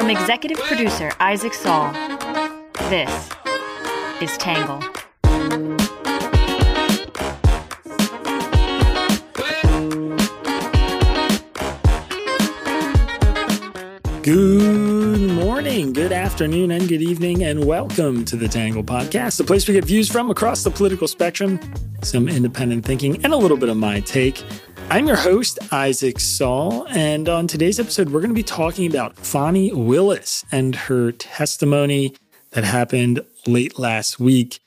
From executive producer Isaac Saul, this is Tangle. Good morning, good afternoon, and good evening, and welcome to the Tangle Podcast, the place we get views from across the political spectrum, some independent thinking, and a little bit of my take. I'm your host, Isaac Saul, and on today's episode, we're going to be talking about Fani Willis and her testimony that happened late last week.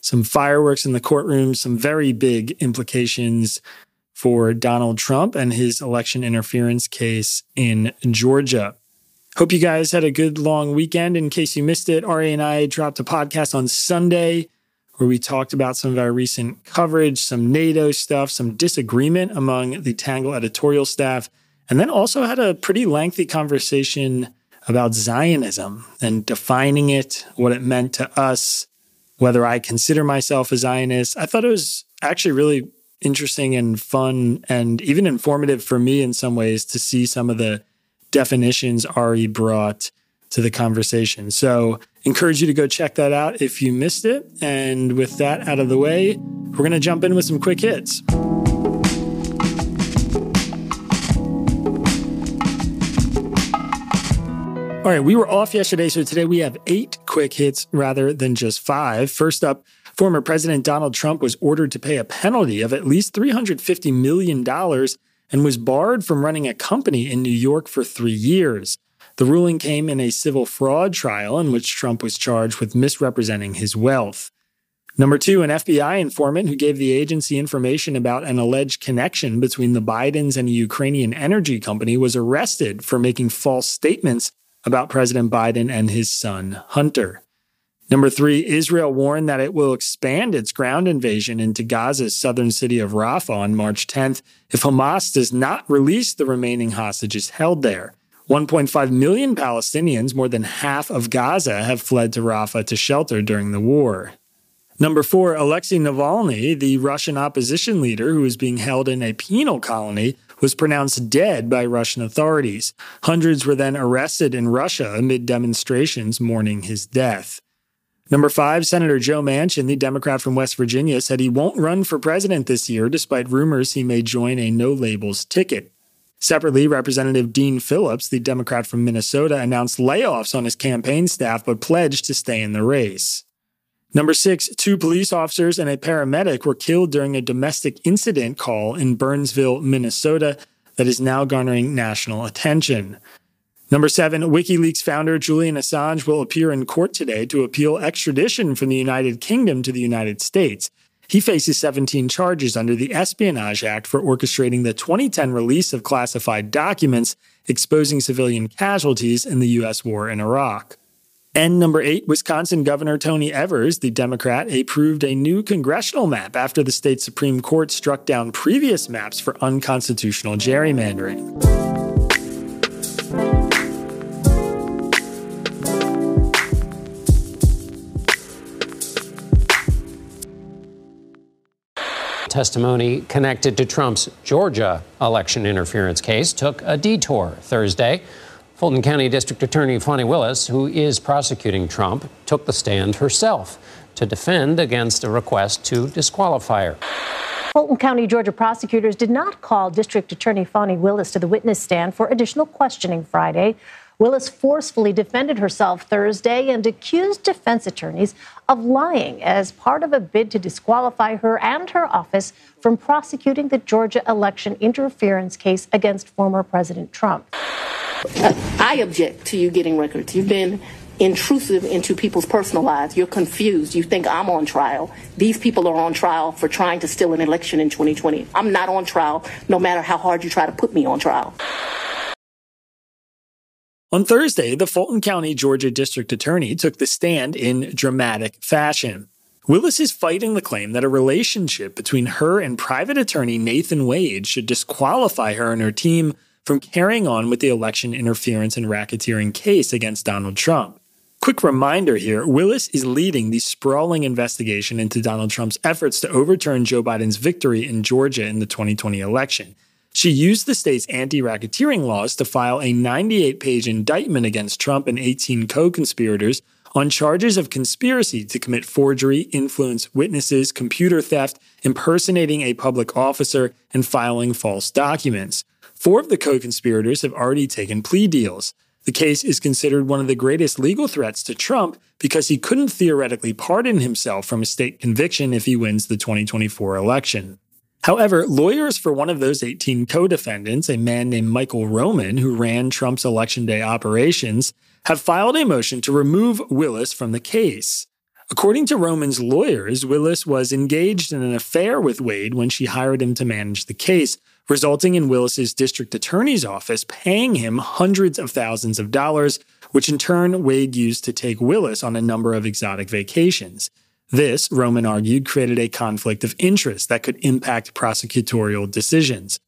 Some fireworks in the courtroom, some very big implications for Donald Trump and his election interference case in Georgia. Hope you guys had a good long weekend. In case you missed it, Ari and I dropped a podcast on Sunday where we talked about some of our recent coverage, some NATO stuff, some disagreement among the Tangle editorial staff, and then also had a pretty lengthy conversation about Zionism and defining it, what it meant to us, whether I consider myself a Zionist. I thought it was actually really interesting and fun and even informative for me in some ways to see some of the definitions Ari brought to the conversation. So, encourage you to go check that out if you missed it. And with that out of the way, we're going to jump in with some quick hits. All right, we were off yesterday, so today we have eight quick hits rather than just five. First up, former President Donald Trump was ordered to pay a penalty of at least $350 million and was barred from running a company in New York for three years. The ruling came in a civil fraud trial in which Trump was charged with misrepresenting his wealth. Number two, an FBI informant who gave the agency information about an alleged connection between the Bidens and a Ukrainian energy company was arrested for making false statements about President Biden and his son, Hunter. Number three, Israel warned that it will expand its ground invasion into Gaza's southern city of Rafah on March 10th if Hamas does not release the remaining hostages held there. 1.5 million Palestinians, more than half of Gaza, have fled to Rafah to shelter during the war. Number four, Alexei Navalny, the Russian opposition leader who is being held in a penal colony, was pronounced dead by Russian authorities. Hundreds were then arrested in Russia amid demonstrations mourning his death. Number five, Senator Joe Manchin, the Democrat from West Virginia, said he won't run for president this year despite rumors he may join a no labels ticket. Separately, Representative Dean Phillips, the Democrat from Minnesota, announced layoffs on his campaign staff but pledged to stay in the race. Number six, two police officers and a paramedic were killed during a domestic incident call in Burnsville, Minnesota, that is now garnering national attention. Number seven, WikiLeaks founder Julian Assange will appear in court today to appeal extradition from the United Kingdom to the United States. He faces 17 charges under the Espionage Act for orchestrating the 2010 release of classified documents exposing civilian casualties in the U.S. war in Iraq. And number eight, Wisconsin Governor Tony Evers, the Democrat, approved a new congressional map after the state Supreme Court struck down previous maps for unconstitutional gerrymandering. Testimony connected to Trump's Georgia election interference case took a detour Thursday. Fulton County District Attorney Fani Willis, who is prosecuting Trump, took the stand herself to defend against a request to disqualify her. Fulton County, Georgia prosecutors did not call District Attorney Fani Willis to the witness stand for additional questioning Friday. Willis forcefully defended herself Thursday and accused defense attorneys of lying as part of a bid to disqualify her and her office from prosecuting the Georgia election interference case against former President Trump. Uh, I object to you getting records. You've been intrusive into people's personal lives. You're confused. You think I'm on trial. These people are on trial for trying to steal an election in 2020. I'm not on trial, no matter how hard you try to put me on trial. On Thursday, the Fulton County, Georgia District Attorney took the stand in dramatic fashion. Willis is fighting the claim that a relationship between her and private attorney Nathan Wade should disqualify her and her team from carrying on with the election interference and racketeering case against Donald Trump. Quick reminder here Willis is leading the sprawling investigation into Donald Trump's efforts to overturn Joe Biden's victory in Georgia in the 2020 election. She used the state's anti racketeering laws to file a 98 page indictment against Trump and 18 co conspirators on charges of conspiracy to commit forgery, influence witnesses, computer theft, impersonating a public officer, and filing false documents. Four of the co conspirators have already taken plea deals. The case is considered one of the greatest legal threats to Trump because he couldn't theoretically pardon himself from a state conviction if he wins the 2024 election. However, lawyers for one of those 18 co defendants, a man named Michael Roman, who ran Trump's election day operations, have filed a motion to remove Willis from the case. According to Roman's lawyers, Willis was engaged in an affair with Wade when she hired him to manage the case, resulting in Willis's district attorney's office paying him hundreds of thousands of dollars, which in turn Wade used to take Willis on a number of exotic vacations. This, Roman argued, created a conflict of interest that could impact prosecutorial decisions.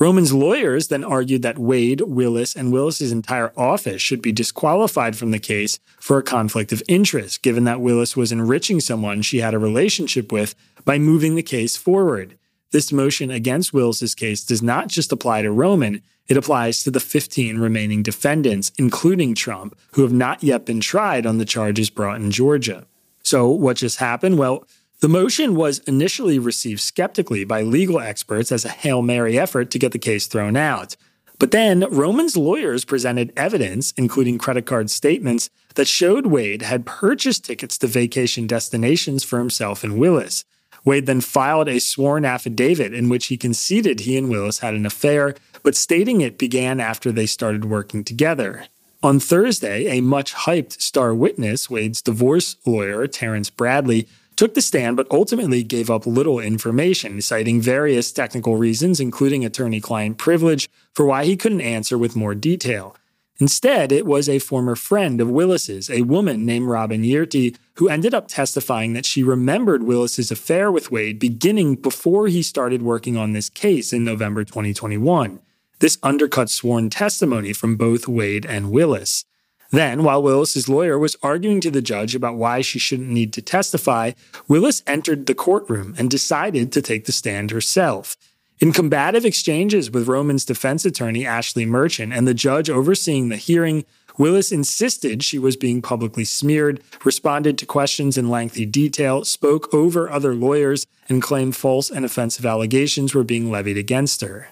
Roman's lawyers then argued that Wade, Willis, and Willis's entire office should be disqualified from the case for a conflict of interest, given that Willis was enriching someone she had a relationship with by moving the case forward. This motion against Willis's case does not just apply to Roman, it applies to the 15 remaining defendants, including Trump, who have not yet been tried on the charges brought in Georgia. So, what just happened? Well, the motion was initially received skeptically by legal experts as a Hail Mary effort to get the case thrown out. But then Roman's lawyers presented evidence, including credit card statements, that showed Wade had purchased tickets to vacation destinations for himself and Willis. Wade then filed a sworn affidavit in which he conceded he and Willis had an affair, but stating it began after they started working together. On Thursday, a much hyped star witness, Wade's divorce lawyer, Terrence Bradley, took the stand but ultimately gave up little information, citing various technical reasons, including attorney client privilege, for why he couldn't answer with more detail. Instead, it was a former friend of Willis's, a woman named Robin Yeartie, who ended up testifying that she remembered Willis's affair with Wade beginning before he started working on this case in November 2021. This undercut sworn testimony from both Wade and Willis. Then, while Willis's lawyer was arguing to the judge about why she shouldn't need to testify, Willis entered the courtroom and decided to take the stand herself. In combative exchanges with Roman's defense attorney, Ashley Merchant, and the judge overseeing the hearing, Willis insisted she was being publicly smeared, responded to questions in lengthy detail, spoke over other lawyers, and claimed false and offensive allegations were being levied against her.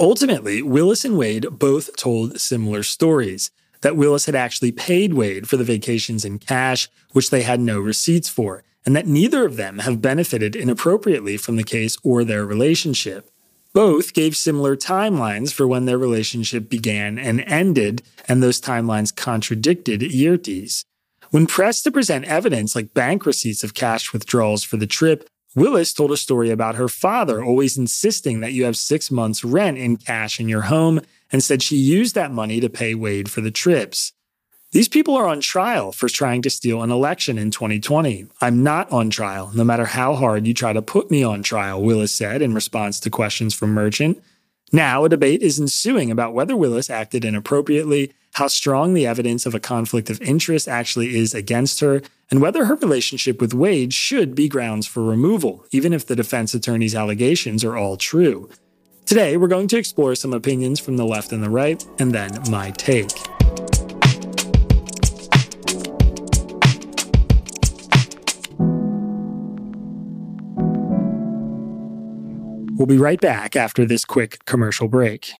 Ultimately, Willis and Wade both told similar stories that Willis had actually paid Wade for the vacations in cash, which they had no receipts for, and that neither of them have benefited inappropriately from the case or their relationship. Both gave similar timelines for when their relationship began and ended, and those timelines contradicted Yeartie's. When pressed to present evidence like bank receipts of cash withdrawals for the trip, Willis told a story about her father always insisting that you have six months' rent in cash in your home and said she used that money to pay Wade for the trips. These people are on trial for trying to steal an election in 2020. I'm not on trial, no matter how hard you try to put me on trial, Willis said in response to questions from Merchant. Now, a debate is ensuing about whether Willis acted inappropriately, how strong the evidence of a conflict of interest actually is against her, and whether her relationship with Wade should be grounds for removal, even if the defense attorney's allegations are all true. Today, we're going to explore some opinions from the left and the right, and then my take. We'll be right back after this quick commercial break.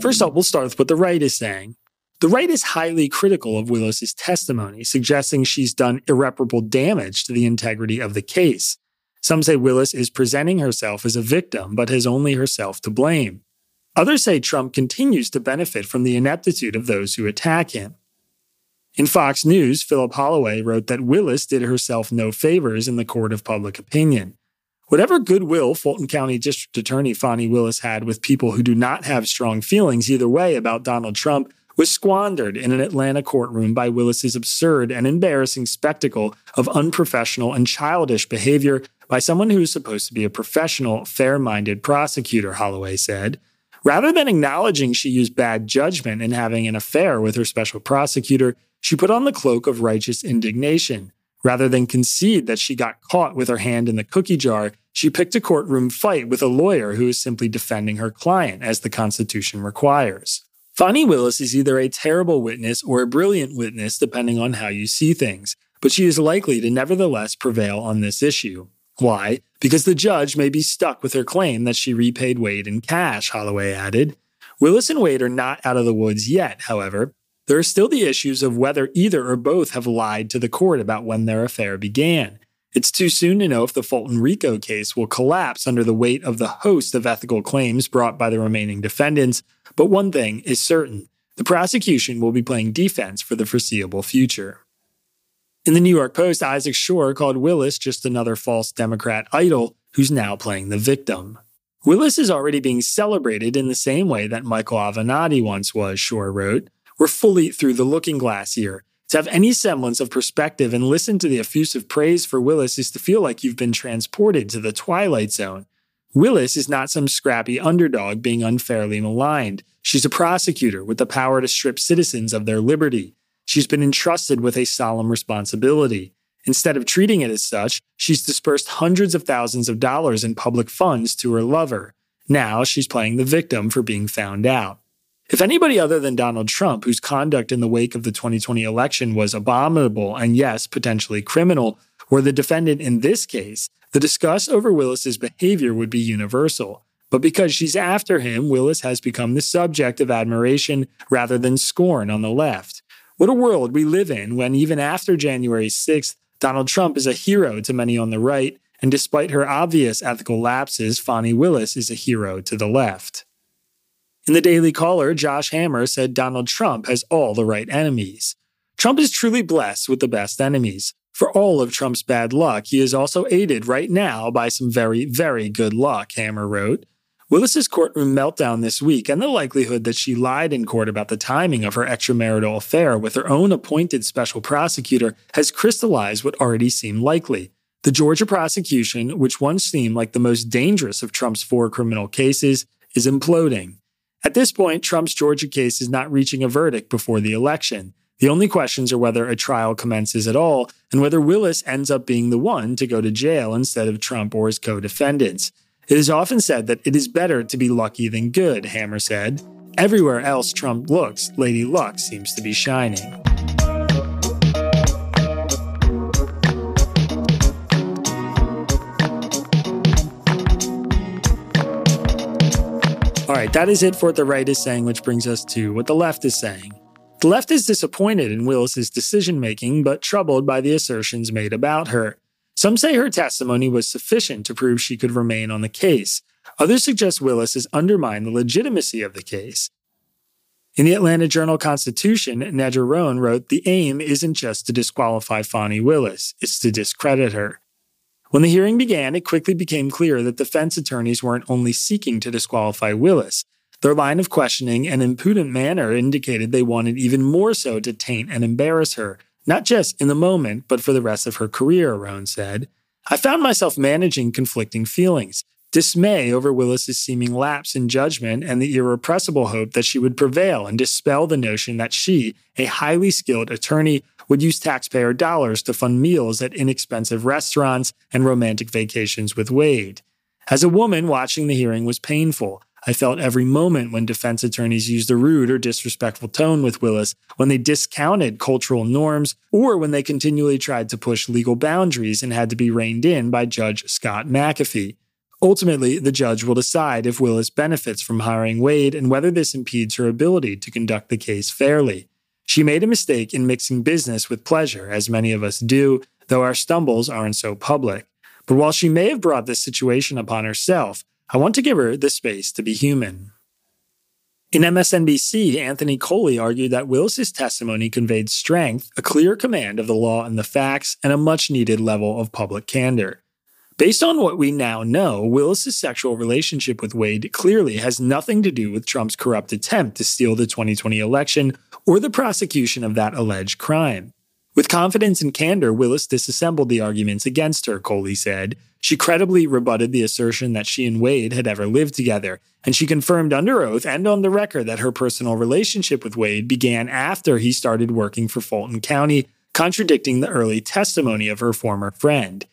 First up, we'll start with what the right is saying. The right is highly critical of Willis's testimony, suggesting she's done irreparable damage to the integrity of the case. Some say Willis is presenting herself as a victim, but has only herself to blame. Others say Trump continues to benefit from the ineptitude of those who attack him. In Fox News, Philip Holloway wrote that Willis did herself no favors in the court of public opinion. Whatever goodwill Fulton County District Attorney Fani Willis had with people who do not have strong feelings either way about Donald Trump was squandered in an Atlanta courtroom by Willis's absurd and embarrassing spectacle of unprofessional and childish behavior by someone who is supposed to be a professional, fair minded prosecutor, Holloway said. Rather than acknowledging she used bad judgment in having an affair with her special prosecutor, she put on the cloak of righteous indignation. Rather than concede that she got caught with her hand in the cookie jar, she picked a courtroom fight with a lawyer who is simply defending her client, as the Constitution requires. Fani Willis is either a terrible witness or a brilliant witness, depending on how you see things, but she is likely to nevertheless prevail on this issue. Why? Because the judge may be stuck with her claim that she repaid Wade in cash, Holloway added. Willis and Wade are not out of the woods yet, however. There are still the issues of whether either or both have lied to the court about when their affair began. It's too soon to know if the Fulton RICO case will collapse under the weight of the host of ethical claims brought by the remaining defendants, but one thing is certain the prosecution will be playing defense for the foreseeable future. In the New York Post, Isaac Schorr called Willis just another false Democrat idol who's now playing the victim. Willis is already being celebrated in the same way that Michael Avenatti once was, Schorr wrote. We're fully through the looking glass here. To have any semblance of perspective and listen to the effusive praise for Willis is to feel like you've been transported to the Twilight Zone. Willis is not some scrappy underdog being unfairly maligned. She's a prosecutor with the power to strip citizens of their liberty. She's been entrusted with a solemn responsibility. Instead of treating it as such, she's dispersed hundreds of thousands of dollars in public funds to her lover. Now she's playing the victim for being found out. If anybody other than Donald Trump, whose conduct in the wake of the 2020 election was abominable and yes, potentially criminal, were the defendant in this case, the disgust over Willis's behavior would be universal. But because she's after him, Willis has become the subject of admiration rather than scorn on the left. What a world we live in when, even after January 6th, Donald Trump is a hero to many on the right, and despite her obvious ethical lapses, Fani Willis is a hero to the left. In the Daily Caller, Josh Hammer said Donald Trump has all the right enemies. Trump is truly blessed with the best enemies. For all of Trump's bad luck, he is also aided right now by some very, very good luck, Hammer wrote. Willis's courtroom meltdown this week and the likelihood that she lied in court about the timing of her extramarital affair with her own appointed special prosecutor has crystallized what already seemed likely. The Georgia prosecution, which once seemed like the most dangerous of Trump's four criminal cases, is imploding. At this point, Trump's Georgia case is not reaching a verdict before the election. The only questions are whether a trial commences at all and whether Willis ends up being the one to go to jail instead of Trump or his co defendants. It is often said that it is better to be lucky than good, Hammer said. Everywhere else Trump looks, Lady Luck seems to be shining. All right, that is it for what the right is saying, which brings us to what the left is saying. The left is disappointed in Willis's decision making, but troubled by the assertions made about her. Some say her testimony was sufficient to prove she could remain on the case. Others suggest Willis has undermined the legitimacy of the case. In the Atlanta Journal Constitution, Nedra Rhone wrote, The aim isn't just to disqualify Fani Willis, it's to discredit her. When the hearing began, it quickly became clear that defense attorneys weren't only seeking to disqualify Willis. Their line of questioning and impudent manner indicated they wanted even more so to taint and embarrass her, not just in the moment, but for the rest of her career, Rhone said. I found myself managing conflicting feelings dismay over Willis's seeming lapse in judgment and the irrepressible hope that she would prevail and dispel the notion that she, a highly skilled attorney, would use taxpayer dollars to fund meals at inexpensive restaurants and romantic vacations with Wade. As a woman, watching the hearing was painful. I felt every moment when defense attorneys used a rude or disrespectful tone with Willis, when they discounted cultural norms, or when they continually tried to push legal boundaries and had to be reined in by Judge Scott McAfee. Ultimately, the judge will decide if Willis benefits from hiring Wade and whether this impedes her ability to conduct the case fairly. She made a mistake in mixing business with pleasure, as many of us do, though our stumbles aren't so public. But while she may have brought this situation upon herself, I want to give her the space to be human. In MSNBC, Anthony Coley argued that Willis's testimony conveyed strength, a clear command of the law and the facts, and a much needed level of public candor. Based on what we now know, Willis's sexual relationship with Wade clearly has nothing to do with Trump's corrupt attempt to steal the 2020 election or the prosecution of that alleged crime. With confidence and candor, Willis disassembled the arguments against her, Coley said. She credibly rebutted the assertion that she and Wade had ever lived together, and she confirmed under oath and on the record that her personal relationship with Wade began after he started working for Fulton County, contradicting the early testimony of her former friend.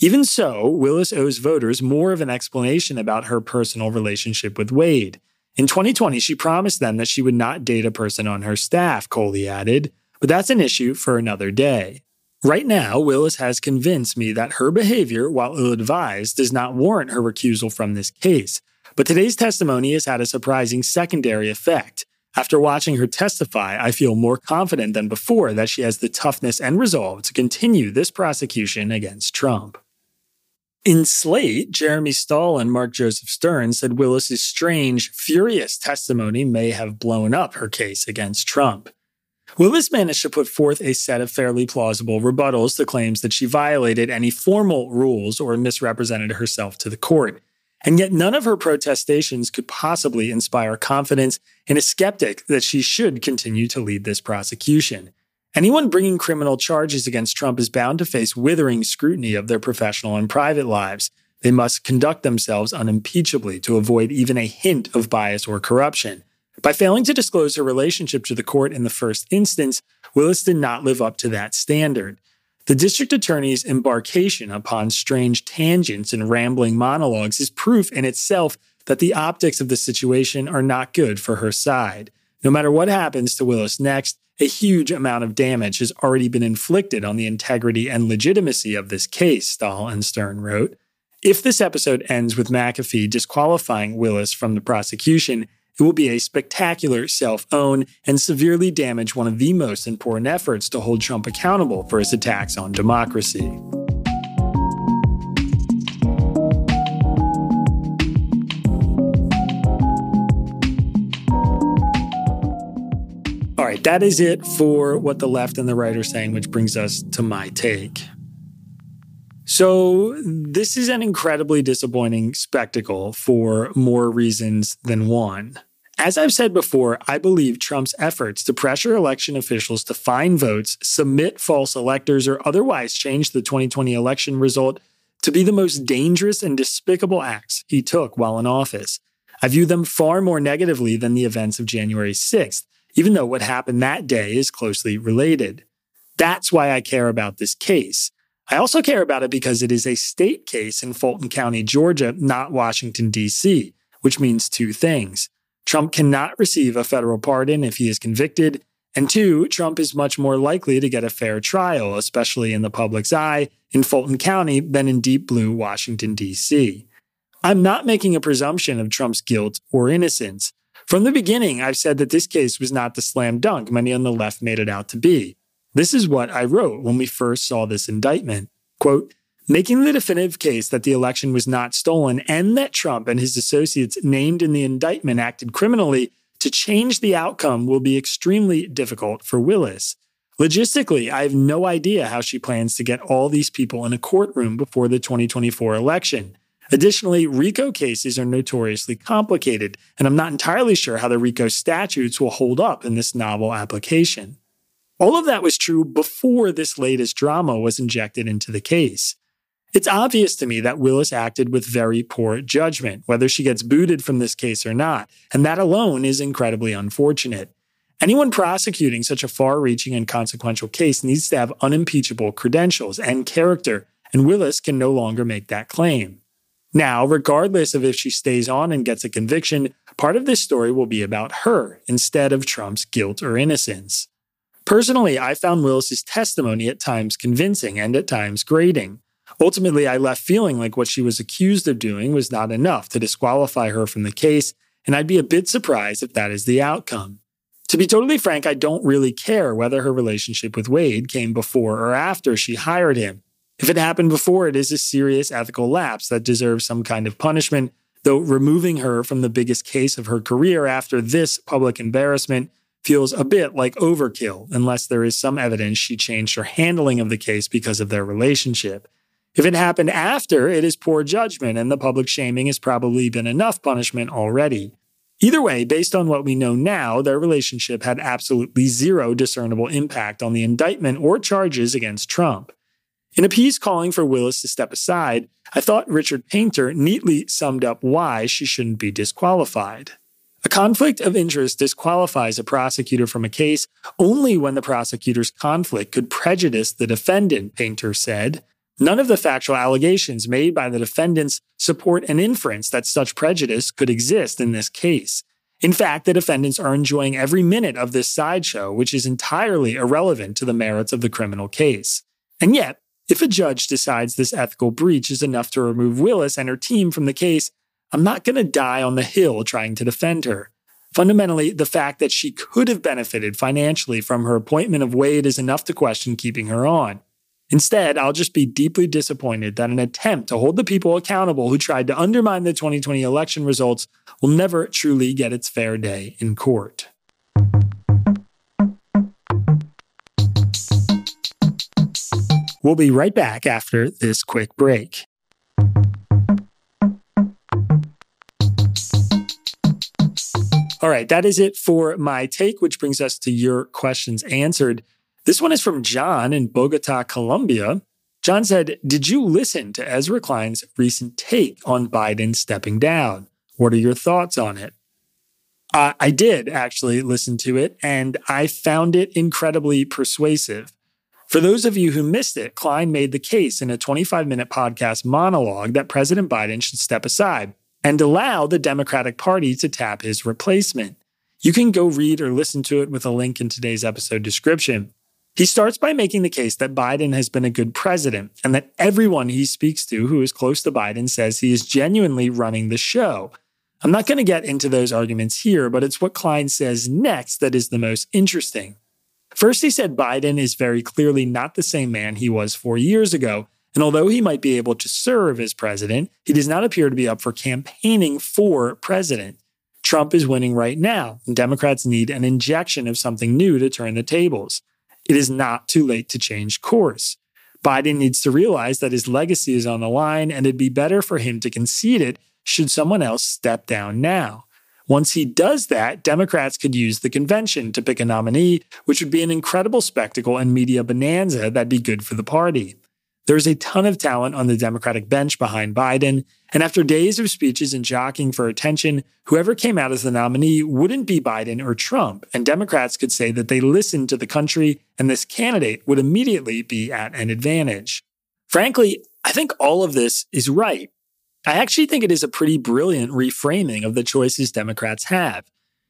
Even so, Willis owes voters more of an explanation about her personal relationship with Wade. In 2020, she promised them that she would not date a person on her staff, Coley added, but that's an issue for another day. Right now, Willis has convinced me that her behavior, while ill advised, does not warrant her recusal from this case. But today's testimony has had a surprising secondary effect. After watching her testify, I feel more confident than before that she has the toughness and resolve to continue this prosecution against Trump. In Slate, Jeremy Stahl and Mark Joseph Stern said Willis's strange, furious testimony may have blown up her case against Trump. Willis managed to put forth a set of fairly plausible rebuttals to claims that she violated any formal rules or misrepresented herself to the court. And yet, none of her protestations could possibly inspire confidence in a skeptic that she should continue to lead this prosecution. Anyone bringing criminal charges against Trump is bound to face withering scrutiny of their professional and private lives. They must conduct themselves unimpeachably to avoid even a hint of bias or corruption. By failing to disclose her relationship to the court in the first instance, Willis did not live up to that standard. The district attorney's embarkation upon strange tangents and rambling monologues is proof in itself that the optics of the situation are not good for her side. No matter what happens to Willis next, a huge amount of damage has already been inflicted on the integrity and legitimacy of this case, Stahl and Stern wrote. If this episode ends with McAfee disqualifying Willis from the prosecution, it will be a spectacular self own and severely damage one of the most important efforts to hold Trump accountable for his attacks on democracy. All right, that is it for what the left and the right are saying, which brings us to my take. So, this is an incredibly disappointing spectacle for more reasons than one. As I've said before, I believe Trump's efforts to pressure election officials to find votes, submit false electors, or otherwise change the 2020 election result to be the most dangerous and despicable acts he took while in office. I view them far more negatively than the events of January 6th, even though what happened that day is closely related. That's why I care about this case. I also care about it because it is a state case in Fulton County, Georgia, not Washington, D.C., which means two things. Trump cannot receive a federal pardon if he is convicted. And two, Trump is much more likely to get a fair trial, especially in the public's eye, in Fulton County than in deep blue Washington, D.C. I'm not making a presumption of Trump's guilt or innocence. From the beginning, I've said that this case was not the slam dunk many on the left made it out to be. This is what I wrote when we first saw this indictment. Quote, making the definitive case that the election was not stolen and that Trump and his associates named in the indictment acted criminally to change the outcome will be extremely difficult for Willis. Logistically, I have no idea how she plans to get all these people in a courtroom before the 2024 election. Additionally, RICO cases are notoriously complicated, and I'm not entirely sure how the RICO statutes will hold up in this novel application. All of that was true before this latest drama was injected into the case. It's obvious to me that Willis acted with very poor judgment, whether she gets booted from this case or not, and that alone is incredibly unfortunate. Anyone prosecuting such a far reaching and consequential case needs to have unimpeachable credentials and character, and Willis can no longer make that claim. Now, regardless of if she stays on and gets a conviction, part of this story will be about her instead of Trump's guilt or innocence. Personally, I found Willis's testimony at times convincing and at times grating. Ultimately, I left feeling like what she was accused of doing was not enough to disqualify her from the case, and I'd be a bit surprised if that is the outcome. To be totally frank, I don't really care whether her relationship with Wade came before or after she hired him. If it happened before, it is a serious ethical lapse that deserves some kind of punishment, though removing her from the biggest case of her career after this public embarrassment feels a bit like overkill, unless there is some evidence she changed her handling of the case because of their relationship. If it happened after, it is poor judgment, and the public shaming has probably been enough punishment already. Either way, based on what we know now, their relationship had absolutely zero discernible impact on the indictment or charges against Trump. In a piece calling for Willis to step aside, I thought Richard Painter neatly summed up why she shouldn't be disqualified. A conflict of interest disqualifies a prosecutor from a case only when the prosecutor's conflict could prejudice the defendant, Painter said. None of the factual allegations made by the defendants support an inference that such prejudice could exist in this case. In fact, the defendants are enjoying every minute of this sideshow, which is entirely irrelevant to the merits of the criminal case. And yet, if a judge decides this ethical breach is enough to remove Willis and her team from the case, I'm not going to die on the hill trying to defend her. Fundamentally, the fact that she could have benefited financially from her appointment of Wade is enough to question keeping her on. Instead, I'll just be deeply disappointed that an attempt to hold the people accountable who tried to undermine the 2020 election results will never truly get its fair day in court. We'll be right back after this quick break. All right, that is it for my take, which brings us to your questions answered. This one is from John in Bogota, Colombia. John said, Did you listen to Ezra Klein's recent take on Biden stepping down? What are your thoughts on it? Uh, I did actually listen to it, and I found it incredibly persuasive. For those of you who missed it, Klein made the case in a 25 minute podcast monologue that President Biden should step aside and allow the Democratic Party to tap his replacement. You can go read or listen to it with a link in today's episode description. He starts by making the case that Biden has been a good president and that everyone he speaks to who is close to Biden says he is genuinely running the show. I'm not going to get into those arguments here, but it's what Klein says next that is the most interesting. First, he said Biden is very clearly not the same man he was four years ago, and although he might be able to serve as president, he does not appear to be up for campaigning for president. Trump is winning right now, and Democrats need an injection of something new to turn the tables. It is not too late to change course. Biden needs to realize that his legacy is on the line, and it'd be better for him to concede it should someone else step down now. Once he does that, Democrats could use the convention to pick a nominee, which would be an incredible spectacle and media bonanza that'd be good for the party. There's a ton of talent on the Democratic bench behind Biden. And after days of speeches and jockeying for attention, whoever came out as the nominee wouldn't be Biden or Trump. And Democrats could say that they listened to the country and this candidate would immediately be at an advantage. Frankly, I think all of this is right. I actually think it is a pretty brilliant reframing of the choices Democrats have.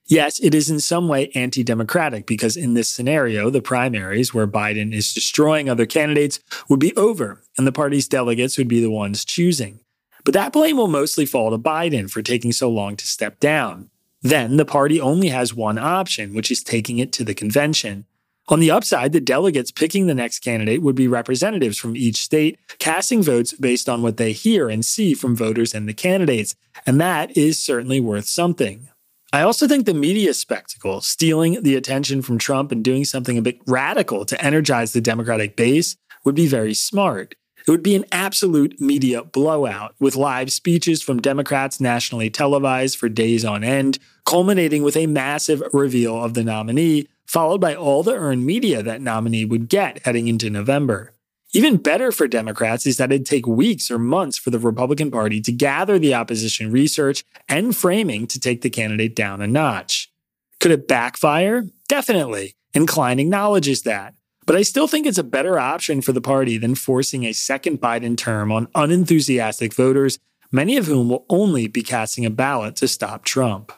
Yes, it is in some way anti democratic because in this scenario, the primaries where Biden is destroying other candidates would be over and the party's delegates would be the ones choosing. But that blame will mostly fall to Biden for taking so long to step down. Then the party only has one option, which is taking it to the convention. On the upside, the delegates picking the next candidate would be representatives from each state, casting votes based on what they hear and see from voters and the candidates. And that is certainly worth something. I also think the media spectacle, stealing the attention from Trump and doing something a bit radical to energize the Democratic base, would be very smart. It would be an absolute media blowout, with live speeches from Democrats nationally televised for days on end, culminating with a massive reveal of the nominee, followed by all the earned media that nominee would get heading into November. Even better for Democrats is that it'd take weeks or months for the Republican Party to gather the opposition research and framing to take the candidate down a notch. Could it backfire? Definitely. And Klein acknowledges that. But I still think it's a better option for the party than forcing a second Biden term on unenthusiastic voters, many of whom will only be casting a ballot to stop Trump.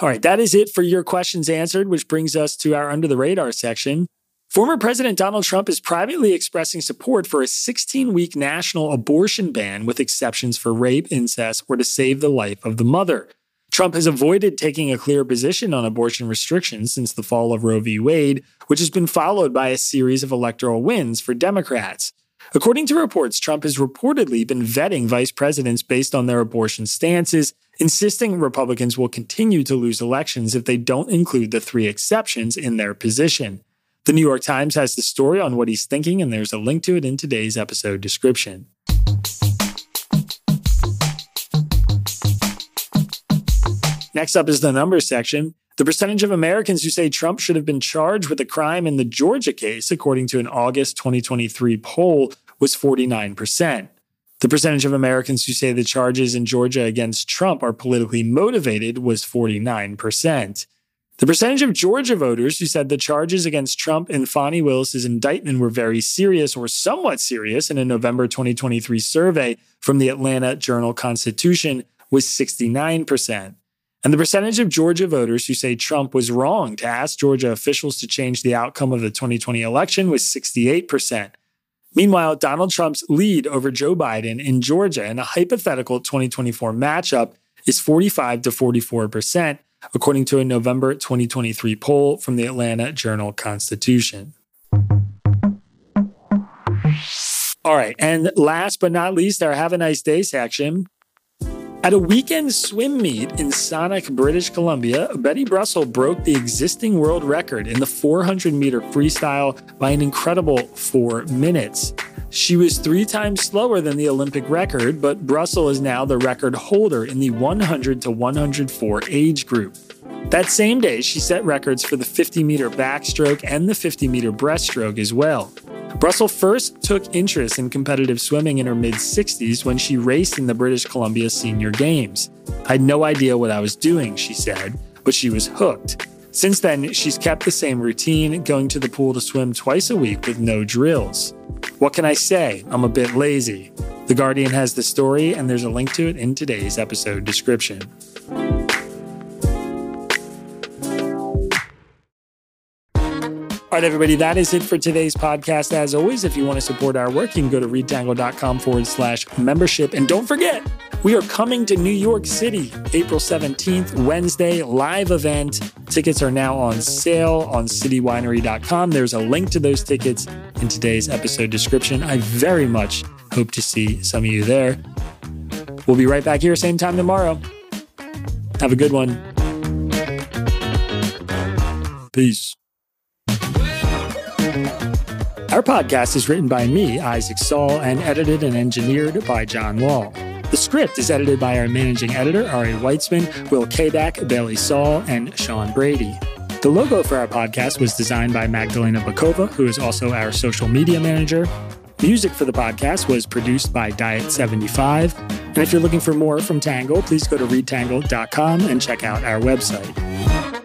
All right, that is it for your questions answered, which brings us to our under the radar section. Former President Donald Trump is privately expressing support for a 16 week national abortion ban with exceptions for rape, incest, or to save the life of the mother. Trump has avoided taking a clear position on abortion restrictions since the fall of Roe v. Wade, which has been followed by a series of electoral wins for Democrats. According to reports, Trump has reportedly been vetting vice presidents based on their abortion stances insisting Republicans will continue to lose elections if they don't include the three exceptions in their position. The New York Times has the story on what he's thinking, and there's a link to it in today's episode description. Next up is the numbers section. The percentage of Americans who say Trump should have been charged with a crime in the Georgia case, according to an August 2023 poll, was 49%. The percentage of Americans who say the charges in Georgia against Trump are politically motivated was 49%. The percentage of Georgia voters who said the charges against Trump and Fani Willis's indictment were very serious or somewhat serious in a November 2023 survey from the Atlanta Journal Constitution was 69%. And the percentage of Georgia voters who say Trump was wrong to ask Georgia officials to change the outcome of the 2020 election was 68%. Meanwhile, Donald Trump's lead over Joe Biden in Georgia in a hypothetical 2024 matchup is 45 to 44%, according to a November 2023 poll from the Atlanta Journal Constitution. All right, and last but not least, our Have a Nice Day section. At a weekend swim meet in Saanich, British Columbia, Betty Brussel broke the existing world record in the 400 meter freestyle by an incredible four minutes. She was three times slower than the Olympic record, but Brussel is now the record holder in the 100 to 104 age group. That same day, she set records for the 50 meter backstroke and the 50 meter breaststroke as well. Brussel first took interest in competitive swimming in her mid 60s when she raced in the British Columbia Senior Games. I had no idea what I was doing, she said, but she was hooked. Since then, she's kept the same routine, going to the pool to swim twice a week with no drills. What can I say? I'm a bit lazy. The Guardian has the story, and there's a link to it in today's episode description. All right, everybody, that is it for today's podcast. As always, if you want to support our work, you can go to readtangle.com forward slash membership. And don't forget, we are coming to New York City April 17th, Wednesday, live event. Tickets are now on sale on citywinery.com. There's a link to those tickets in today's episode description. I very much hope to see some of you there. We'll be right back here, same time tomorrow. Have a good one. Peace. Our podcast is written by me, Isaac Saul, and edited and engineered by John Wall. The script is edited by our managing editor, Ari Weitzman, Will Kabak, Bailey Saul, and Sean Brady. The logo for our podcast was designed by Magdalena Bokowa, who is also our social media manager. Music for the podcast was produced by Diet75. And if you're looking for more from Tangle, please go to readtangle.com and check out our website.